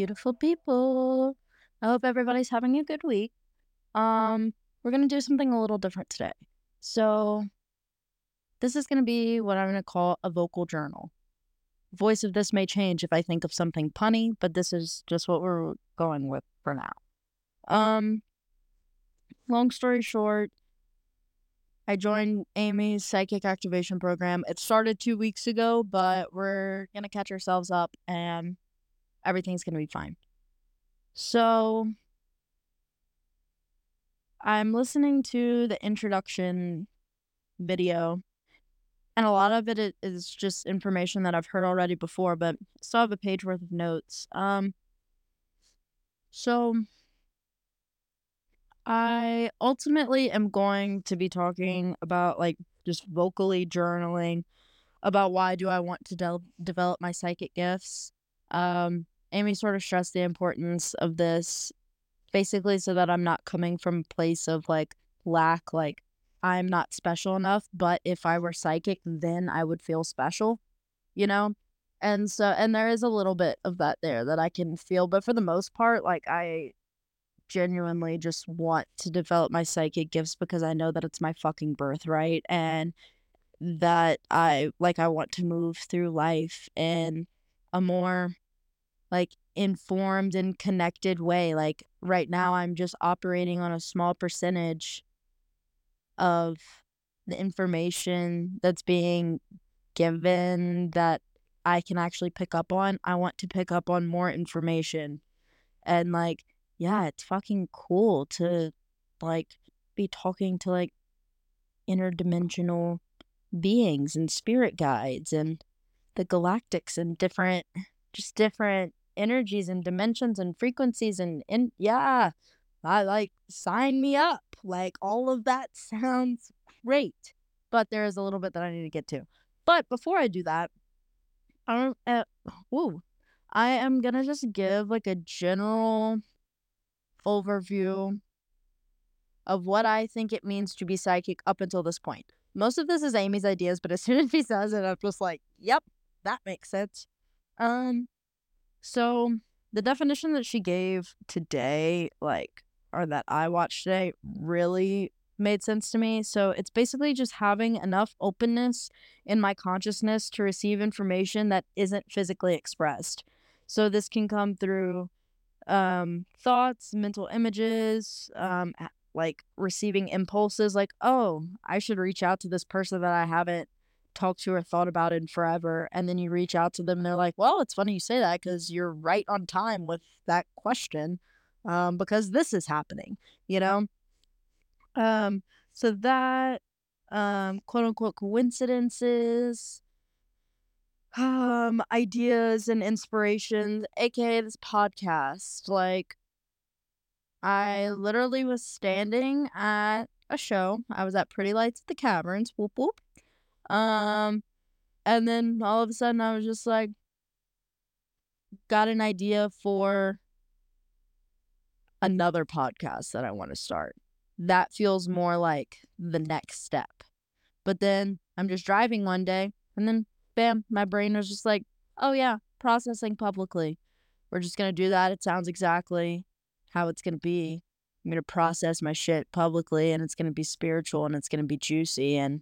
Beautiful people. I hope everybody's having a good week. Um, we're gonna do something a little different today. So, this is gonna be what I'm gonna call a vocal journal. Voice of this may change if I think of something punny, but this is just what we're going with for now. Um, long story short, I joined Amy's psychic activation program. It started two weeks ago, but we're gonna catch ourselves up and everything's gonna be fine. So I'm listening to the introduction video, and a lot of it is just information that I've heard already before, but still have a page worth of notes. Um, so I ultimately am going to be talking about like just vocally journaling about why do I want to de- develop my psychic gifts. Um, Amy sort of stressed the importance of this basically so that I'm not coming from a place of like lack, like I'm not special enough, but if I were psychic, then I would feel special, you know? And so, and there is a little bit of that there that I can feel, but for the most part, like I genuinely just want to develop my psychic gifts because I know that it's my fucking birthright and that I like I want to move through life in a more like informed and connected way. Like right now I'm just operating on a small percentage of the information that's being given that I can actually pick up on. I want to pick up on more information and like yeah, it's fucking cool to like be talking to like interdimensional beings and spirit guides and the galactics and different just different energies and dimensions and frequencies and in yeah i like sign me up like all of that sounds great but there is a little bit that i need to get to but before i do that i don't uh, i am gonna just give like a general overview of what I think it means to be psychic up until this point. Most of this is Amy's ideas, but as soon as he says it, I'm just like, yep, that makes sense. Um, so the definition that she gave today, like, or that I watched today, really made sense to me. So it's basically just having enough openness in my consciousness to receive information that isn't physically expressed. So this can come through um, thoughts, mental images, um, like receiving impulses like, oh, I should reach out to this person that I haven't talked to or thought about in forever. And then you reach out to them and they're like, well, it's funny you say that because you're right on time with that question um, because this is happening, you know? Um, so that, um, quote unquote coincidences, um ideas and inspirations, aka this podcast. Like I literally was standing at a show. I was at Pretty Lights at the Caverns, whoop whoop. Um and then all of a sudden I was just like got an idea for another podcast that I want to start. That feels more like the next step. But then I'm just driving one day and then bam, my brain was just like, oh yeah, processing publicly. We're just gonna do that. It sounds exactly how it's gonna be. I'm gonna process my shit publicly and it's gonna be spiritual and it's gonna be juicy and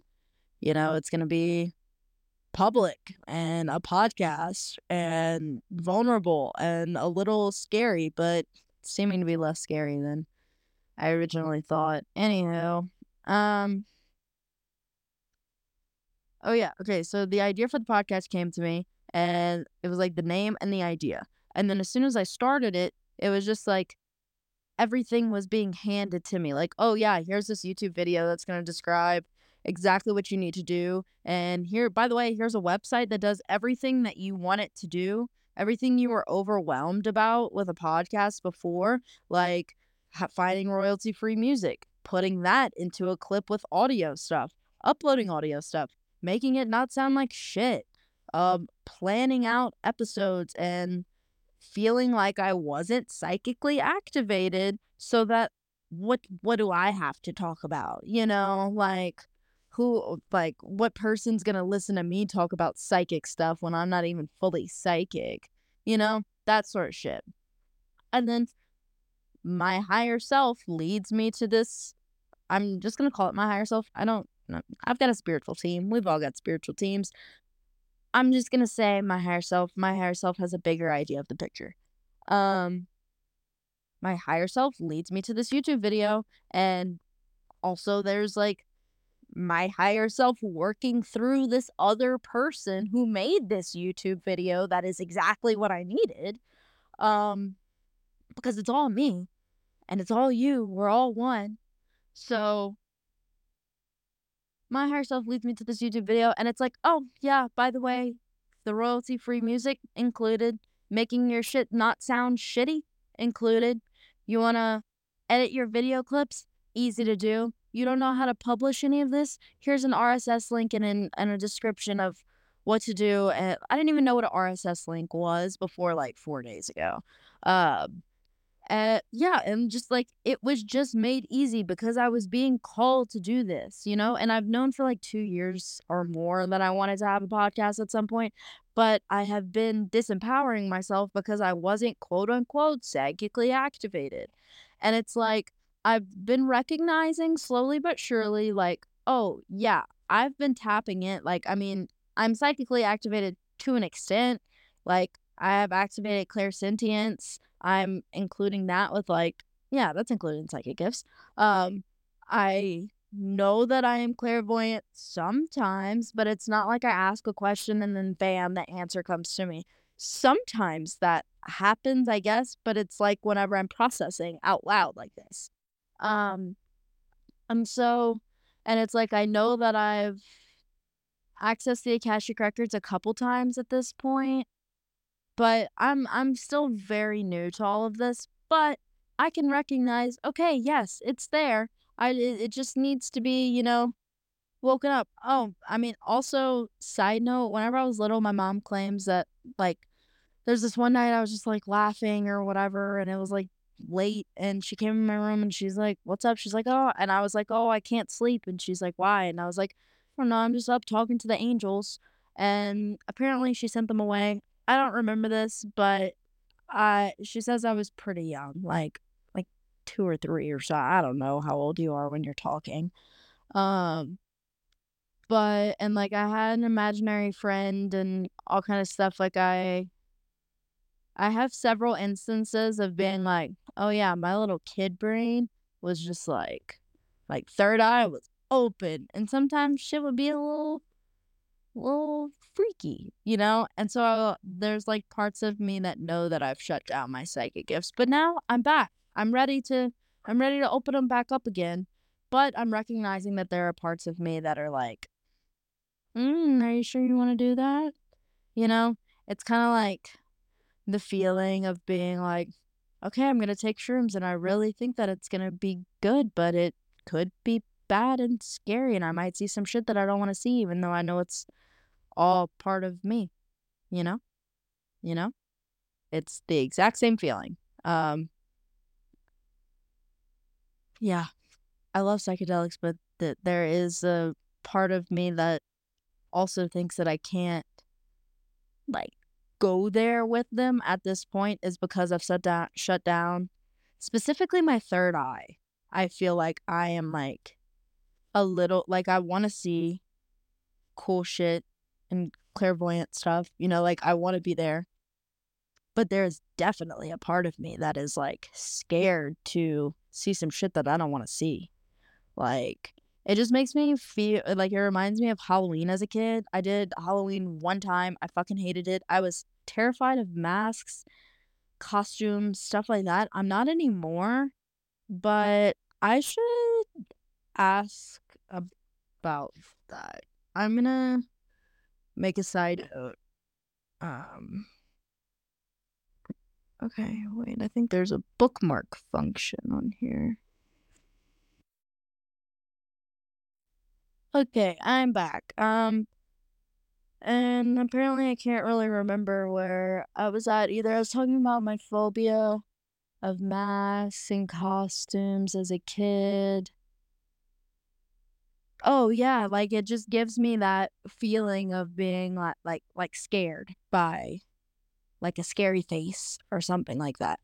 you know, it's gonna be public and a podcast and vulnerable and a little scary, but seeming to be less scary than I originally thought. Anyhow, um Oh yeah. Okay. So the idea for the podcast came to me and it was like the name and the idea. And then as soon as I started it, it was just like everything was being handed to me. Like, oh yeah, here's this YouTube video that's going to describe exactly what you need to do. And here, by the way, here's a website that does everything that you want it to do. Everything you were overwhelmed about with a podcast before, like finding royalty free music, putting that into a clip with audio stuff, uploading audio stuff, making it not sound like shit, um, planning out episodes and feeling like I wasn't psychically activated so that what what do I have to talk about? You know, like who like what person's going to listen to me talk about psychic stuff when I'm not even fully psychic? You know? that sort of shit. And then my higher self leads me to this. I'm just gonna call it my higher self. I don't. I've got a spiritual team. We've all got spiritual teams. I'm just gonna say my higher self. My higher self has a bigger idea of the picture. Um, my higher self leads me to this YouTube video, and also there's like my higher self working through this other person who made this YouTube video that is exactly what I needed. Um, because it's all me and it's all you. We're all one. So my higher self leads me to this YouTube video and it's like, oh, yeah, by the way, the royalty free music included, making your shit not sound shitty included. You want to edit your video clips? Easy to do. You don't know how to publish any of this? Here's an RSS link and, in, and a description of what to do. And I didn't even know what an RSS link was before like four days ago. Um, uh, yeah, and just like it was just made easy because I was being called to do this, you know? And I've known for like two years or more that I wanted to have a podcast at some point, but I have been disempowering myself because I wasn't quote unquote psychically activated. And it's like I've been recognizing slowly but surely, like, oh, yeah, I've been tapping it. Like, I mean, I'm psychically activated to an extent. Like, I have activated clairsentience. I'm including that with like, yeah, that's included in psychic gifts. Um, I know that I am clairvoyant sometimes, but it's not like I ask a question and then bam, the answer comes to me. Sometimes that happens, I guess, but it's like whenever I'm processing out loud like this. Um, and so, and it's like I know that I've accessed the Akashic records a couple times at this point, but I'm I'm still very new to all of this, but I can recognize, okay, yes, it's there. I it, it just needs to be, you know, woken up. Oh, I mean, also side note, whenever I was little, my mom claims that like there's this one night I was just like laughing or whatever, and it was like late, and she came in my room and she's like, "What's up?" She's like, "Oh," and I was like, "Oh, I can't sleep," and she's like, "Why?" And I was like, "I don't know. I'm just up talking to the angels." And apparently, she sent them away. I don't remember this, but I she says I was pretty young, like like two or three or so. I don't know how old you are when you're talking. Um but and like I had an imaginary friend and all kind of stuff like I I have several instances of being like, oh yeah, my little kid brain was just like like third eye was open and sometimes shit would be a little little freaky, you know? And so I, there's like parts of me that know that I've shut down my psychic gifts, but now I'm back. I'm ready to I'm ready to open them back up again. But I'm recognizing that there are parts of me that are like, mm, are you sure you want to do that? You know, it's kind of like the feeling of being like, okay, I'm going to take shrooms and I really think that it's going to be good, but it could be bad and scary and I might see some shit that I don't want to see even though I know it's all part of me, you know? You know? It's the exact same feeling. Um Yeah. I love psychedelics, but th- there is a part of me that also thinks that I can't like go there with them at this point is because I've shut down shut down specifically my third eye. I feel like I am like a little like I want to see cool shit and clairvoyant stuff. You know, like I want to be there. But there's definitely a part of me that is like scared to see some shit that I don't want to see. Like it just makes me feel like it reminds me of Halloween as a kid. I did Halloween one time. I fucking hated it. I was terrified of masks, costumes, stuff like that. I'm not anymore, but I should ask about that. I'm gonna make a side note. Um. Okay, wait. I think there's a bookmark function on here. Okay, I'm back. Um, and apparently I can't really remember where I was at either. I was talking about my phobia of masks and costumes as a kid. Oh, yeah, like, it just gives me that feeling of being, like like like, scared by like a scary face or something like that.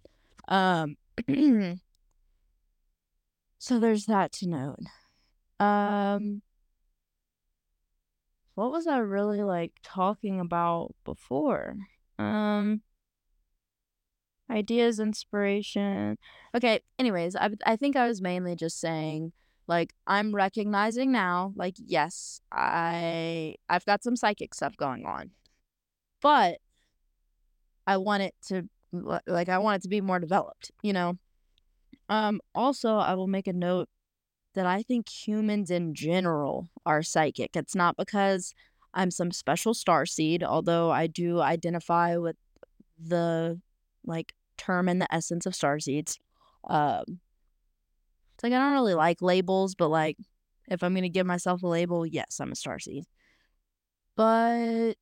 Um so there's that to note. Um what was I really like talking about before? Um ideas, inspiration. Okay, anyways, I I think I was mainly just saying like I'm recognizing now like yes, I I've got some psychic stuff going on. But I want it to like I want it to be more developed, you know. Um also I will make a note that I think humans in general are psychic. It's not because I'm some special star seed, although I do identify with the like term and the essence of star seeds. Um it's like I don't really like labels, but like if I'm gonna give myself a label, yes, I'm a star seed. But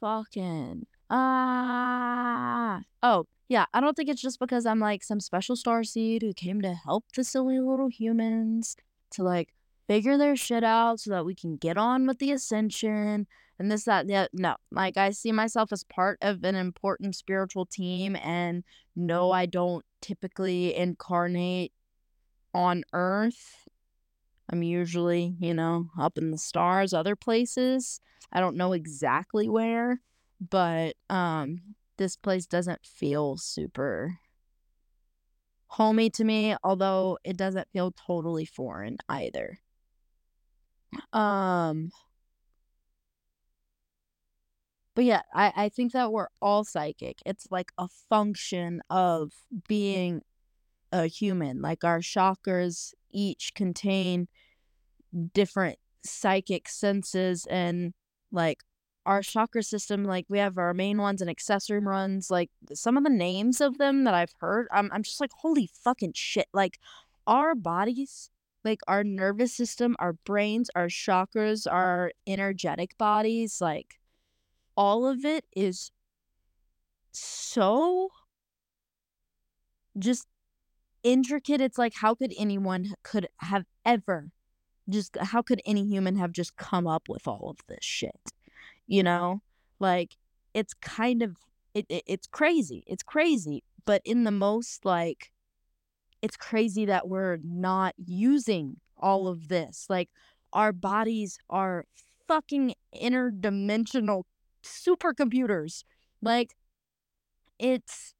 fucking ah oh yeah, I don't think it's just because I'm like some special star seed who came to help the silly little humans to like figure their shit out so that we can get on with the ascension and this that yeah no like i see myself as part of an important spiritual team and no i don't typically incarnate on earth. I'm usually you know up in the stars other places. I don't know exactly where but um this place doesn't feel super homey to me although it doesn't feel totally foreign either um but yeah, I, I think that we're all psychic. It's like a function of being a human. Like our chakras each contain different psychic senses and like our chakra system, like we have our main ones and accessory ones, like some of the names of them that I've heard, I'm I'm just like, holy fucking shit. Like our bodies, like our nervous system, our brains, our chakras, our energetic bodies, like all of it is so just intricate. It's like how could anyone could have ever just how could any human have just come up with all of this shit? You know? Like it's kind of it, it it's crazy. It's crazy, but in the most like it's crazy that we're not using all of this. Like our bodies are fucking interdimensional supercomputers. Like it's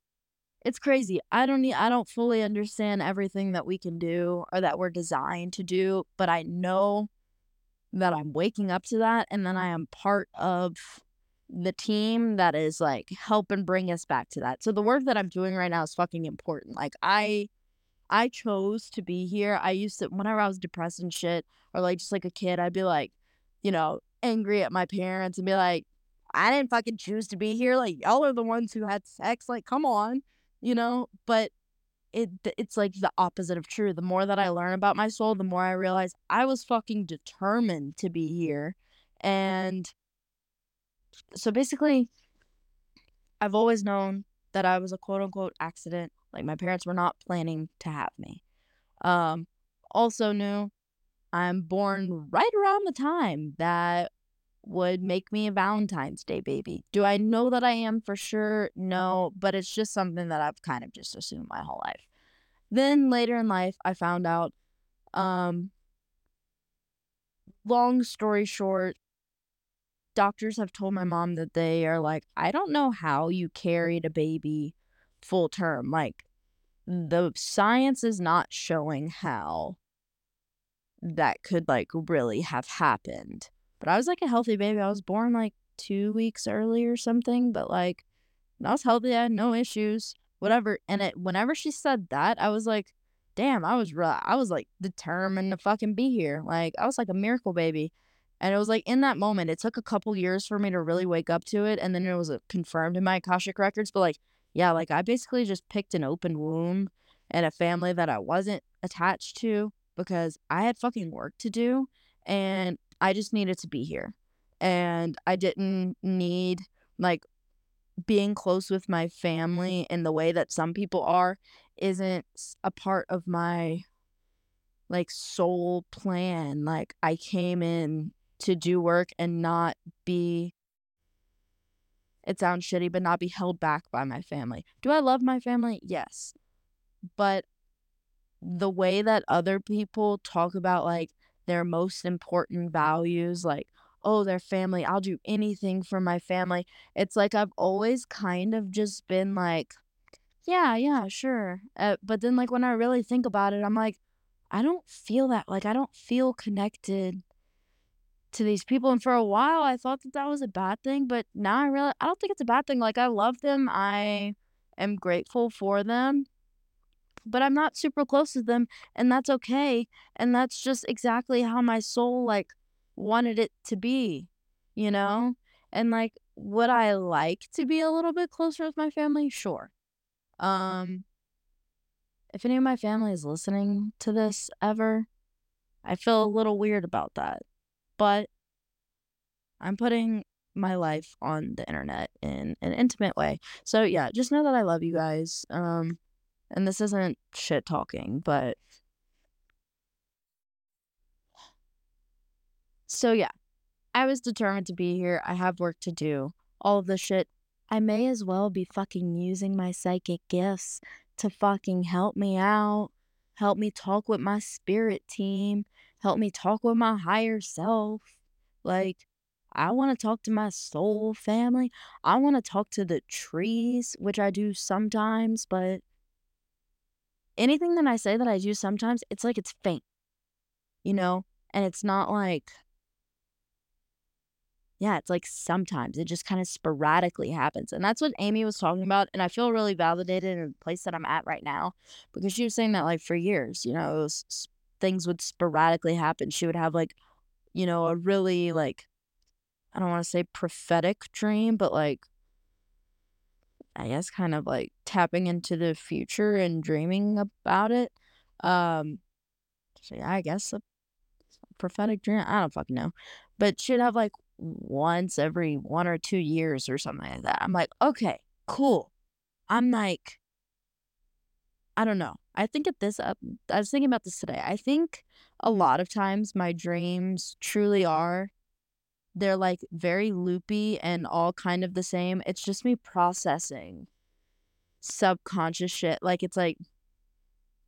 it's crazy. I don't need I don't fully understand everything that we can do or that we're designed to do, but I know that I'm waking up to that and then I am part of the team that is like helping bring us back to that. So the work that I'm doing right now is fucking important. Like I I chose to be here. I used to whenever I was depressed and shit or like just like a kid, I'd be like, you know, angry at my parents and be like, I didn't fucking choose to be here. Like y'all are the ones who had sex. Like come on, you know. But it it's like the opposite of true. The more that I learn about my soul, the more I realize I was fucking determined to be here. And so basically, I've always known that I was a quote unquote accident. Like my parents were not planning to have me. Um, also knew I'm born right around the time that would make me a Valentine's Day baby. Do I know that I am for sure? No, but it's just something that I've kind of just assumed my whole life. Then later in life, I found out, um, long story short, doctors have told my mom that they are like, I don't know how you carried a baby full term. Like, the science is not showing how that could like really have happened. But I was like a healthy baby. I was born like two weeks early or something, but like I was healthy. I had no issues, whatever. And it whenever she said that, I was like, damn, I was real. I was like determined to fucking be here. Like I was like a miracle baby. And it was like in that moment, it took a couple years for me to really wake up to it. And then it was uh, confirmed in my Akashic records. But like, yeah, like I basically just picked an open womb and a family that I wasn't attached to because I had fucking work to do. And I just needed to be here. And I didn't need like being close with my family mm-hmm. in the way that some people are isn't a part of my like soul plan. Like I came in to do work and not be it sounds shitty, but not be held back by my family. Do I love my family? Yes. But the way that other people talk about like their most important values, like, oh, their family, I'll do anything for my family. It's like I've always kind of just been like, yeah, yeah, sure. Uh, but then, like, when I really think about it, I'm like, I don't feel that. Like, I don't feel connected to these people. And for a while, I thought that that was a bad thing. But now I really, I don't think it's a bad thing. Like, I love them. I am grateful for them. But I'm not super close to them. And that's okay. And that's just exactly how my soul, like, wanted it to be, you know? And, like, would I like to be a little bit closer with my family? Sure. Um, if any of my family is listening to this ever, I feel a little weird about that. But I'm putting my life on the internet in an intimate way. So yeah, just know that I love you guys. Um and this isn't shit talking, but So yeah, I was determined to be here. I have work to do. All of the shit I may as well be fucking using my psychic gifts to fucking help me out, help me talk with my spirit team, help me talk with my higher self. Like, I want to talk to my soul family. I want to talk to the trees, which I do sometimes, but anything that I say that I do sometimes, it's like it's faint, you know? And it's not like yeah, it's like sometimes it just kind of sporadically happens. And that's what Amy was talking about. And I feel really validated in the place that I'm at right now because she was saying that like for years, you know, was, things would sporadically happen. She would have like, you know, a really like, I don't want to say prophetic dream, but like, I guess kind of like tapping into the future and dreaming about it. Um, so yeah, I guess a prophetic dream. I don't fucking know. But she'd have like once every one or two years or something like that. I'm like, okay, cool. I'm like, I don't know. I think at this up, I was thinking about this today. I think a lot of times my dreams truly are, they're like very loopy and all kind of the same. It's just me processing subconscious shit. Like it's like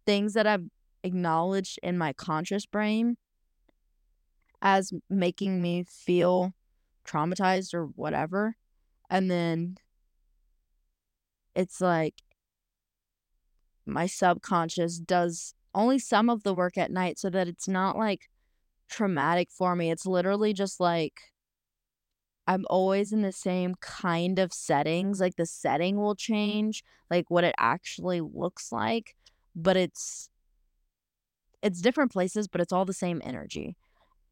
things that I've acknowledged in my conscious brain as making me feel traumatized or whatever. And then it's like my subconscious does only some of the work at night so that it's not like traumatic for me. It's literally just like I'm always in the same kind of settings. Like the setting will mm-hmm. change, like what it actually looks like, but it's it's different places, but it's all the same energy.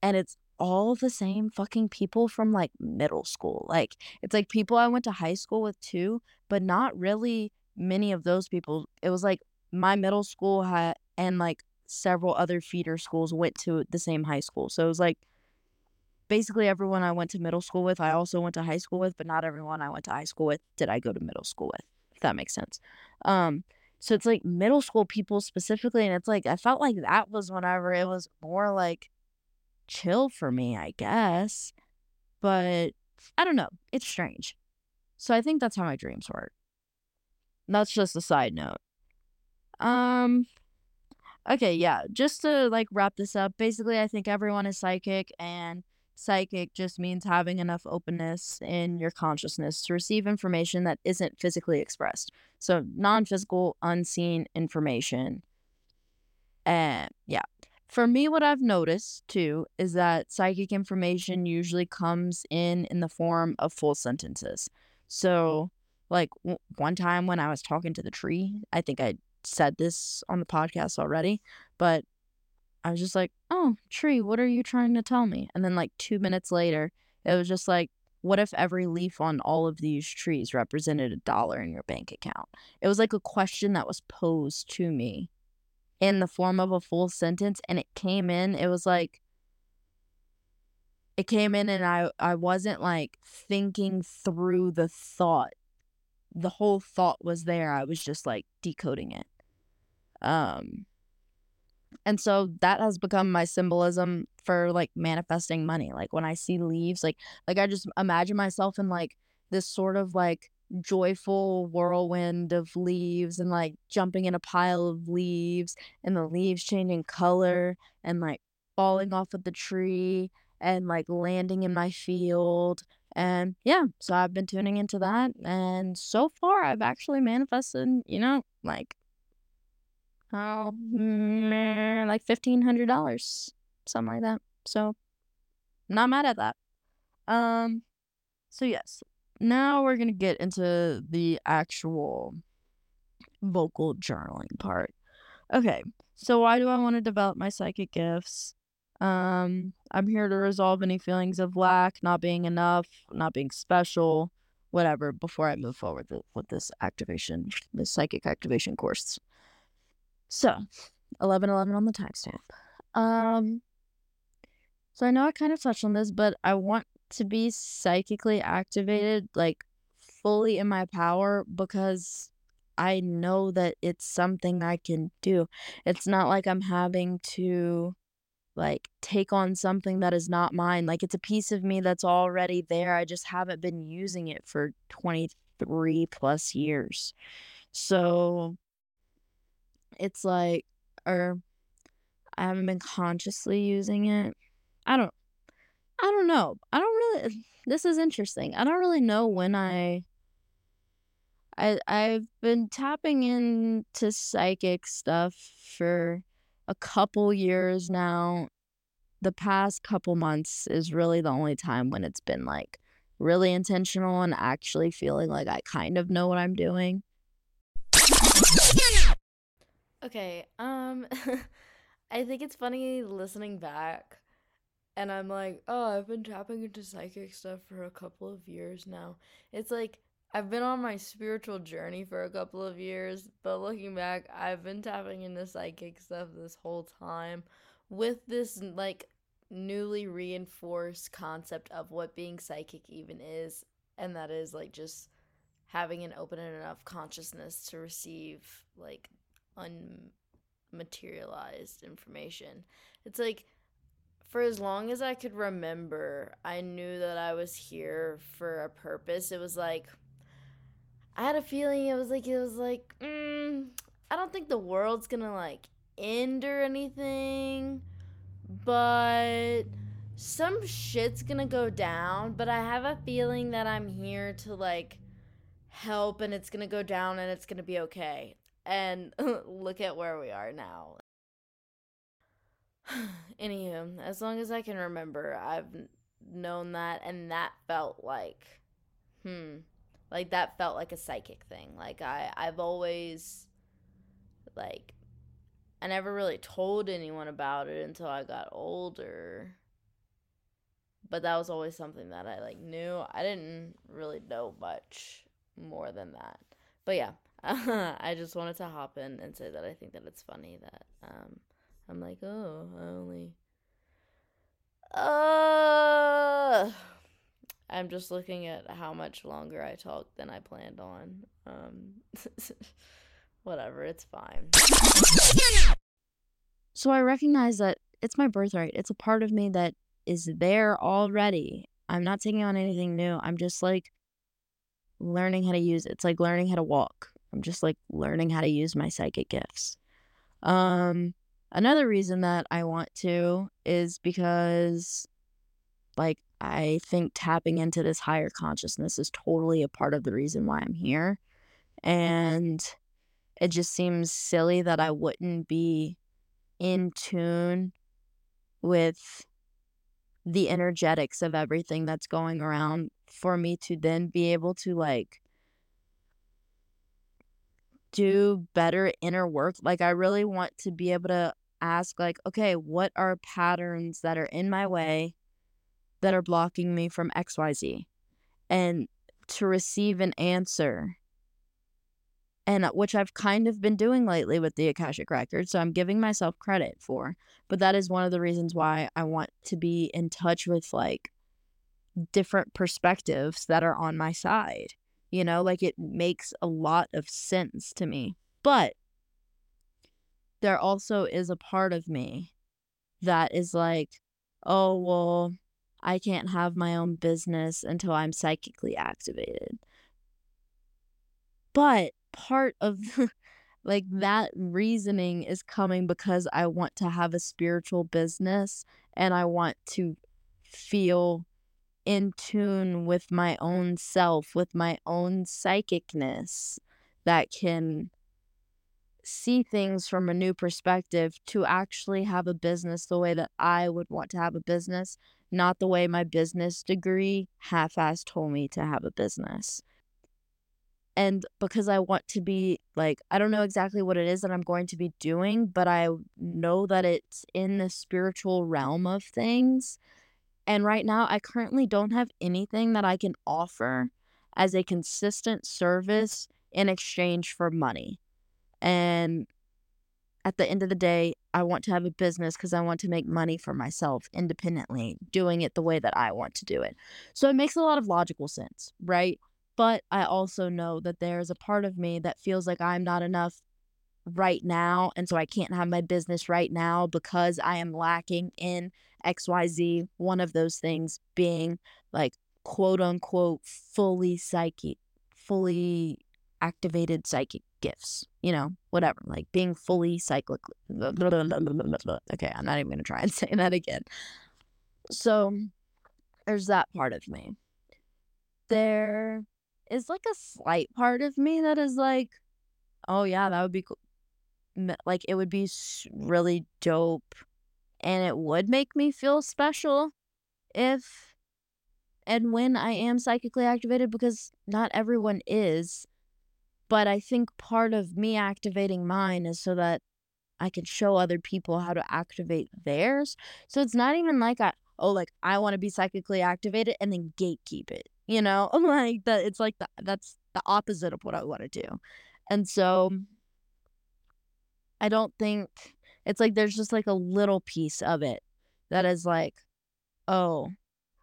And it's all the same fucking people from like middle school. Like it's like people I went to high school with too, but not really many of those people. It was like my middle school had and like several other feeder schools went to the same high school. So it was like basically everyone I went to middle school with, I also went to high school with, but not everyone I went to high school with did I go to middle school with, if that makes sense. Um so it's like middle school people specifically and it's like I felt like that was whenever it was more like chill for me, I guess. But I don't know. It's strange. So I think that's how my dreams work. That's just a side note. Um okay, yeah, just to like wrap this up, basically I think everyone is psychic and psychic just means having enough openness in your consciousness to receive information that isn't physically expressed. So mm. non-physical, unseen information. And yeah, for me, what I've noticed too is that psychic information usually comes in in the form of full sentences. So, like w- one time when I was talking to the tree, I think I said this on the podcast already, but I was just like, "Oh, tree, what are you trying to tell me?" And then like 2 minutes later, it was just like, "What if every leaf on all of these trees represented a dollar in your bank account?" It was like a question that was posed to me in the form of a full sentence and it came in it was like it came in and I I wasn't like thinking through the thought. The whole thought was there. I was just like decoding it. Um and so that has become my symbolism for like manifesting money. Like when I see leaves, like like I just imagine myself in like this sort of like joyful whirlwind of leaves and like jumping in a pile of leaves and the leaves changing color and like falling off of the tree and like landing in my field. And yeah, so I've been tuning into that. And so far, I've actually manifested, you know, like, oh, like $1,500, something like that. So, not mad at that. Um, so yes, now we're gonna get into the actual vocal journaling part. Okay, so why do I want to develop my psychic gifts? Um, I'm here to resolve any feelings of lack, not being enough, not being special, whatever, before I move forward with, with this activation, this psychic activation course. So, 1111 on the timestamp. Um, so I know I kind of touched on this, but I want to be psychically activated, like fully in my power, because I know that it's something I can do. It's not like I'm having to like take on something that is not mine. Like it's a piece of me that's already there. I just haven't been using it for 23 plus years. So it's like or I haven't been consciously using it. I don't I don't know. I don't really this is interesting. I don't really know when I I I've been tapping into psychic stuff for a couple years now. The past couple months is really the only time when it's been like really intentional and actually feeling like I kind of know what I'm doing. Okay, um I think it's funny listening back and I'm like, oh, I've been tapping into psychic stuff for a couple of years now. It's like I've been on my spiritual journey for a couple of years, but looking back, I've been tapping into psychic stuff this whole time with this like newly reinforced concept of what being psychic even is, and that is like just having an open enough consciousness to receive like unmaterialized information. It's like for as long as I could remember, I knew that I was here for a purpose. It was like I had a feeling it was like it was like mm, I don't think the world's gonna like end or anything, but some shit's gonna go down. But I have a feeling that I'm here to like help, and it's gonna go down, and it's gonna be okay. And look at where we are now. Anywho, as long as I can remember, I've known that, and that felt like, hmm, like that felt like a psychic thing. Like I, I've always, like, I never really told anyone about it until I got older. But that was always something that I like knew. I didn't really know much more than that. But yeah, I just wanted to hop in and say that I think that it's funny that um I'm like, oh, I only. Uh, I'm just looking at how much longer I talk than I planned on. Um, whatever, it's fine. So I recognize that it's my birthright. It's a part of me that is there already. I'm not taking on anything new. I'm just like learning how to use it. It's like learning how to walk. I'm just like learning how to use my psychic gifts. Um Another reason that I want to is because, like, I think tapping into this higher consciousness is totally a part of the reason why I'm here. And it just seems silly that I wouldn't be in tune with the energetics of everything that's going around for me to then be able to, like, do better inner work. Like, I really want to be able to ask like, okay, what are patterns that are in my way that are blocking me from XYZ? And to receive an answer. And uh, which I've kind of been doing lately with the Akashic Record. So I'm giving myself credit for. But that is one of the reasons why I want to be in touch with like different perspectives that are on my side. You know, like it makes a lot of sense to me. But there also is a part of me that is like, oh, well, I can't have my own business until I'm psychically activated. But part of like that reasoning is coming because I want to have a spiritual business and I want to feel in tune with my own self, with my own psychicness that can see things from a new perspective to actually have a business the way that I would want to have a business, not the way my business degree half-ass told me to have a business. And because I want to be like, I don't know exactly what it is that I'm going to be doing, but I know that it's in the spiritual realm of things. And right now, I currently don't have anything that I can offer as a consistent service in exchange for money. And at the end of the day, I want to have a business because I want to make money for myself independently, doing it the way that I want to do it. So it makes a lot of logical sense, right? But I also know that there's a part of me that feels like I'm not enough right now, and so I can't have my business right now because I am lacking in XYZ, one of those things being, like, quote, unquote, "fully psychic fully activated psychic gifts," you know, whatever, like, being fully cyclic okay, I'm not even gonna try and say that again. So, there's that part of me. There is, like, a slight part of me that is like, "Oh, yeah, that would be coo" m like, it would be really dope, and it would make me feel special if and when I am psychically activated because not everyone is, but I think part of me activating mine is so that I can show other people how to activate theirs. So it's not even like I oh, like, I wanna be psychically activated and then gatekeep it, you know? Like, that it's like the that's the opposite of what I wanna do. And so mm-hmm. I don't think it's like there's just, like, a little piece of it that is like, "Oh,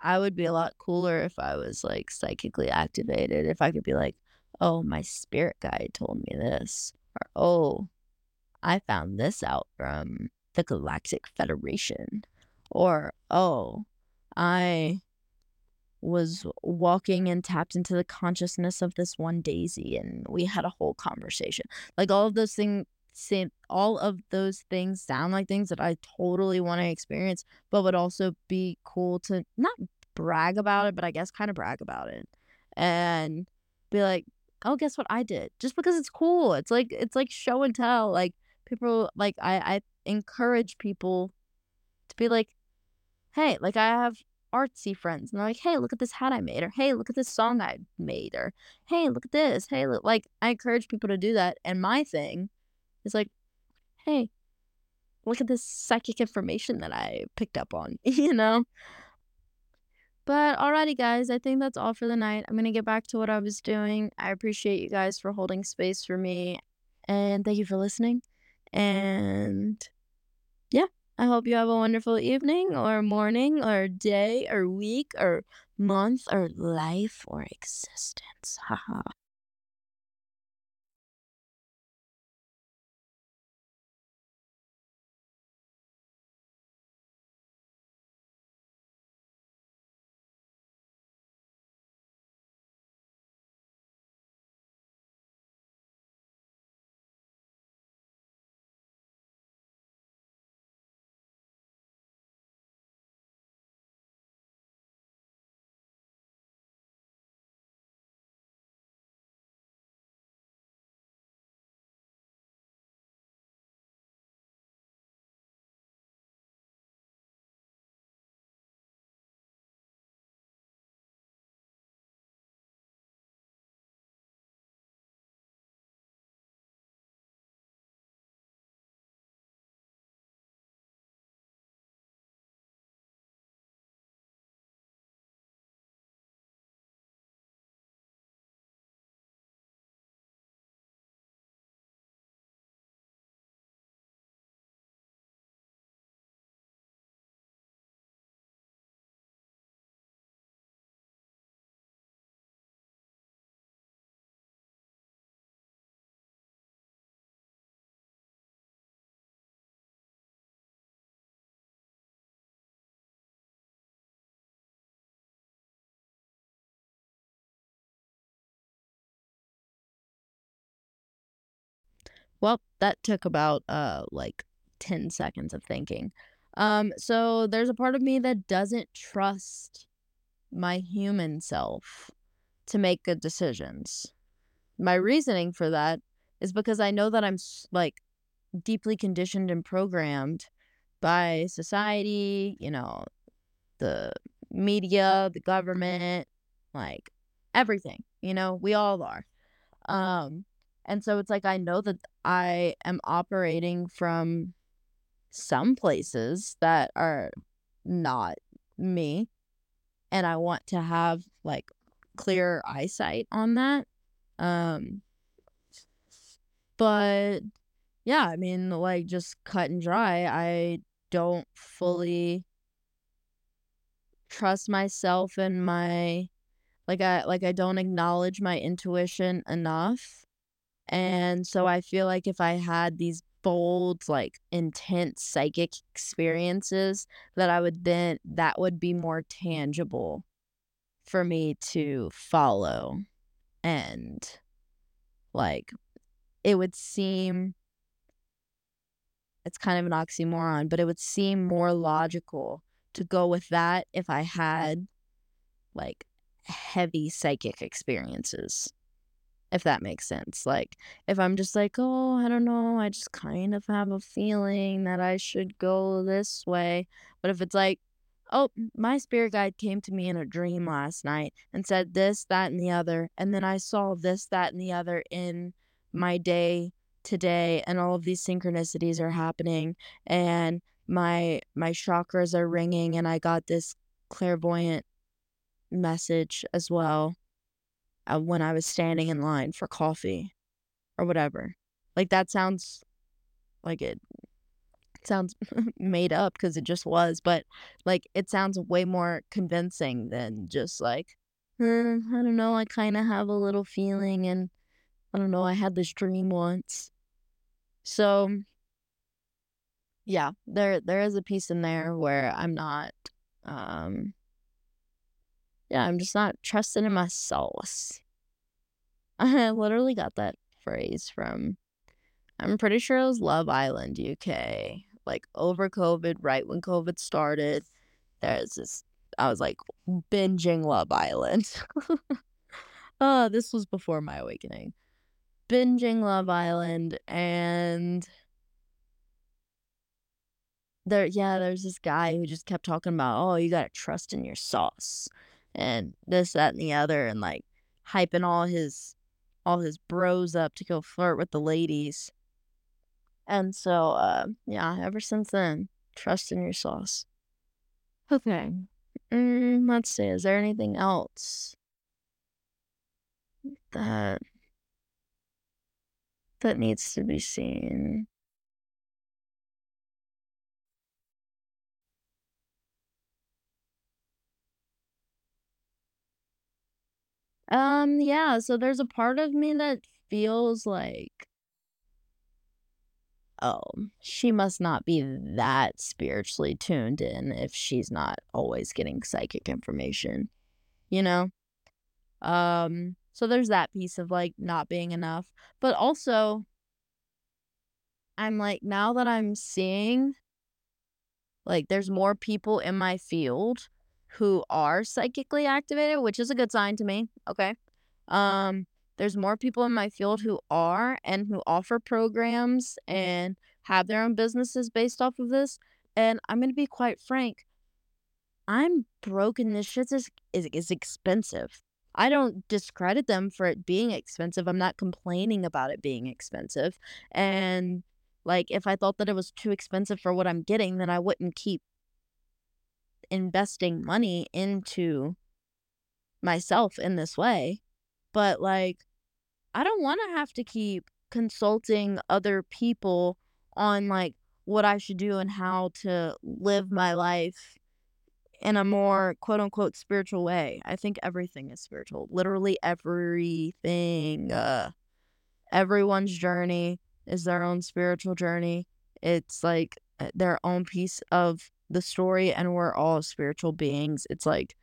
I would be a lot cooler if I was, like, psychically activated, if I could be like, oh, my spirit guide told me this,' or oh, I found this out from the Galactic Federation,' or oh, I was walking and tapped into the consciousness of this one daisy, and we had a whole conversation.'" Like, all of those thing seem all of those things sound like things that I totally wanna experience, but would also be cool to not brag about it, but I guess kinda brag about it, and be like, "Oh, guess what I did?" Just because it's cool, it's like it's like show and tell, like, people like, I I encourage people to be like, "Hey" like, I have artsy friends, and they're like, "Hey, look at this hat I made," or, "Hey, look at this song I made," or, "Hey, look at this, hey, loo" like, I encourage people to do that, and my thing is like, "Hey, look at this psychic information that I picked up on," you know? But, alrighty, guys, I think that's all for the night, I'm gonna get back to what I was doing, I appreciate you guys for holding space for me, and thank you for listening, and yeah, I hope you have a wonderful evening, or morning, or day, or week, or month, or life, or existence. Haha. Well, that took about, uh, like, 10 seconds of thinking. Um, so there's a part of me that doesn't trust my human self to make good decisions. My reasoning for that is because I know that I'm like, deeply conditioned and programmed by society, you know, the media, the government, like, everything, you know, we all are. Um, and so it's like I know that I am operating from some places that are not me, and I want to have, like, clear eyesight on that. Um but, yeah, I mean, like, just cut and dry, I don't fully trust myself and my like, I like, I don't acknowledge my intuition enough, and so I feel like if I had these bold, like, intense psychic experiences that I would then that would be more tangible for me to follow, and, like, it would seem it's kind of an oxymoron, but it would seem more logical to go with that if I had, like, heavy psychic experiences, if that makes sense. Like, if I'm just like, "Oh, I don't know, I just kind of have a feeling that I should go this way." But if it's like, "Oh, my spirit guide came to me in a dream last night and said this, that, and the other, and then I saw this, that, and the other in my day today, and all of these synchronicities are happening, and my my chakras are ringing, and I got this clairvoyant message as well, when I was standing in line for coffee," or whatever. Like, that sounds like it sounds made up because it just was, but, like, it sounds way more convincing than just like, "Uh, I don't know, I kinda have a little feeling, and I don't know, I had this dream once." So yeah, there there is a piece in there where I'm not, um yeah, I'm just not trusting in my sauce. I literally got that phrase from I'm pretty sure it was Love Island UK, like, over COVID, right when COVID started, there's this I was, like, binging Love Island. Uh, this was before my awakening. Binging Love Island, and there yeah, there's this guy who just kept talking about, "Oh, you gotta trust in your sauce," and this, that, and the other, and, like, hyping all his all his bros up to go flirt with the ladies. And so, uh, yeah, ever since then, trust in your sauce. Okay. Mm, let's see, is there anything else that that needs to be seen? Um, yeah, so there's a part of me that feels like "Oh, she must not be that spiritually tuned in if she's not always getting psychic information," you know? Um, so there's that piece of, like, not being enough, but also I'm like, now that I'm seeing like, there's more people in my field who are psychically activated, which is a good sign to me, okay? Um, there's more people in my field who are and who offer programs and have their own businesses based off of this, and I'm gonna be quite frank I'm broke and this shit is is is expensive. I don't discredit them for it being expensive, I'm not complaining about it being expensive, and, like, if I thought that it was too expensive for what I'm getting, then I wouldn't keep investing money into myself in this way, but, like, I don't wanna have to keep consulting other people on, like, what I should do and how to live my life in a more, quote, unquote, "spiritual way." I think everything is spiritual, literally everything, uh, everyone's journey is their own spiritual journey. It's, like, their own piece of the story, and we're all spiritual beings. It's, like,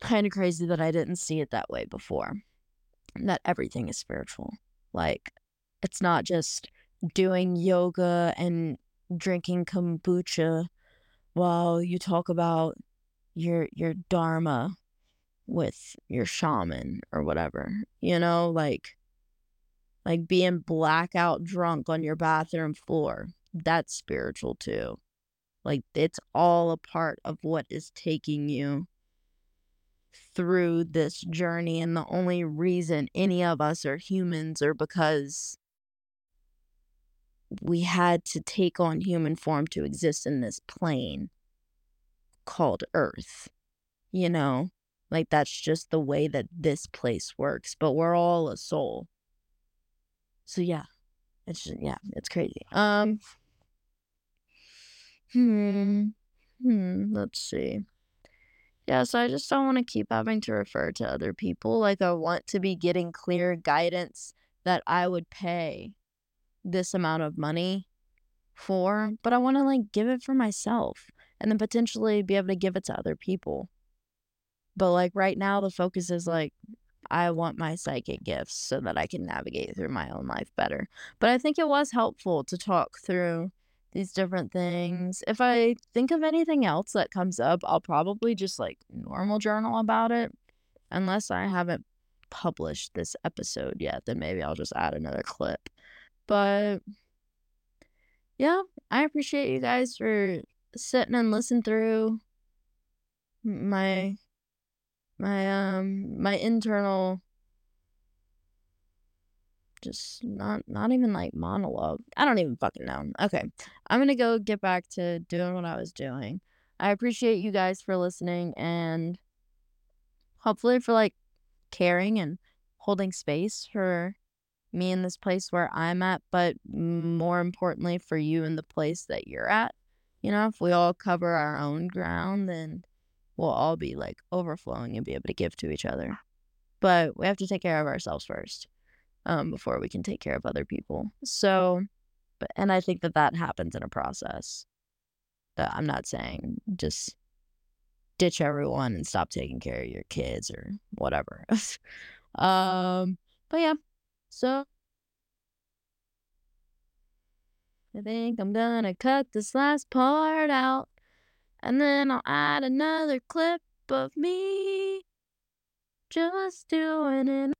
kinda crazy that I didn't see it that way before, that everything is spiritual. Like, it's not just doing yoga and drinking kombucha while you talk about your your dharma with your shaman or whatever, you know, like like being blackout drunk on your bathroom floor. That's spiritual too. Like it's all a part of what is taking you through this journey and the only reason any of us are humans are because we had to take on human form to exist in this plane called Earth. You know, like that's just the way that this place works, but we're all a soul. So yeah, it's just, yeah, it's crazy. Um, hmm, hmm, let's see. Yeah, so I just don't want to keep having to refer to other people. Like I want to be getting clear guidance that I would pay this amount of money for, but I want to like give it for myself and then potentially be able to give it to other people. But like right now, the focus is like, I want my psychic gifts so that I can navigate through my own life better. But I think it was helpful to talk through these different things. If I think of anything else that comes up, I'll probably just like normal journal about it. Unless I haven't published this episode yet, then maybe I'll just add another clip. But yeah, I appreciate you guys for sitting and listening through my my um my internal just not not even like monologue. I don't even fucking know. Okay. I'm going to go get back to doing what I was doing. I appreciate you guys for listening and hopefully for like caring and holding space for me in this place where I'm at, but more importantly for you in the place that you're at. You know, if we all cover our own ground, then we'll all be like overflowing and be able to give to each other. But we have to take care of ourselves first um, before we can take care of other people. So, but, and I think that that happens in a process. That I'm not saying just ditch everyone and stop taking care of your kids or whatever. um, but yeah, so I think I'm gonna cut this last part out. And then I'll add another clip of me just doing it.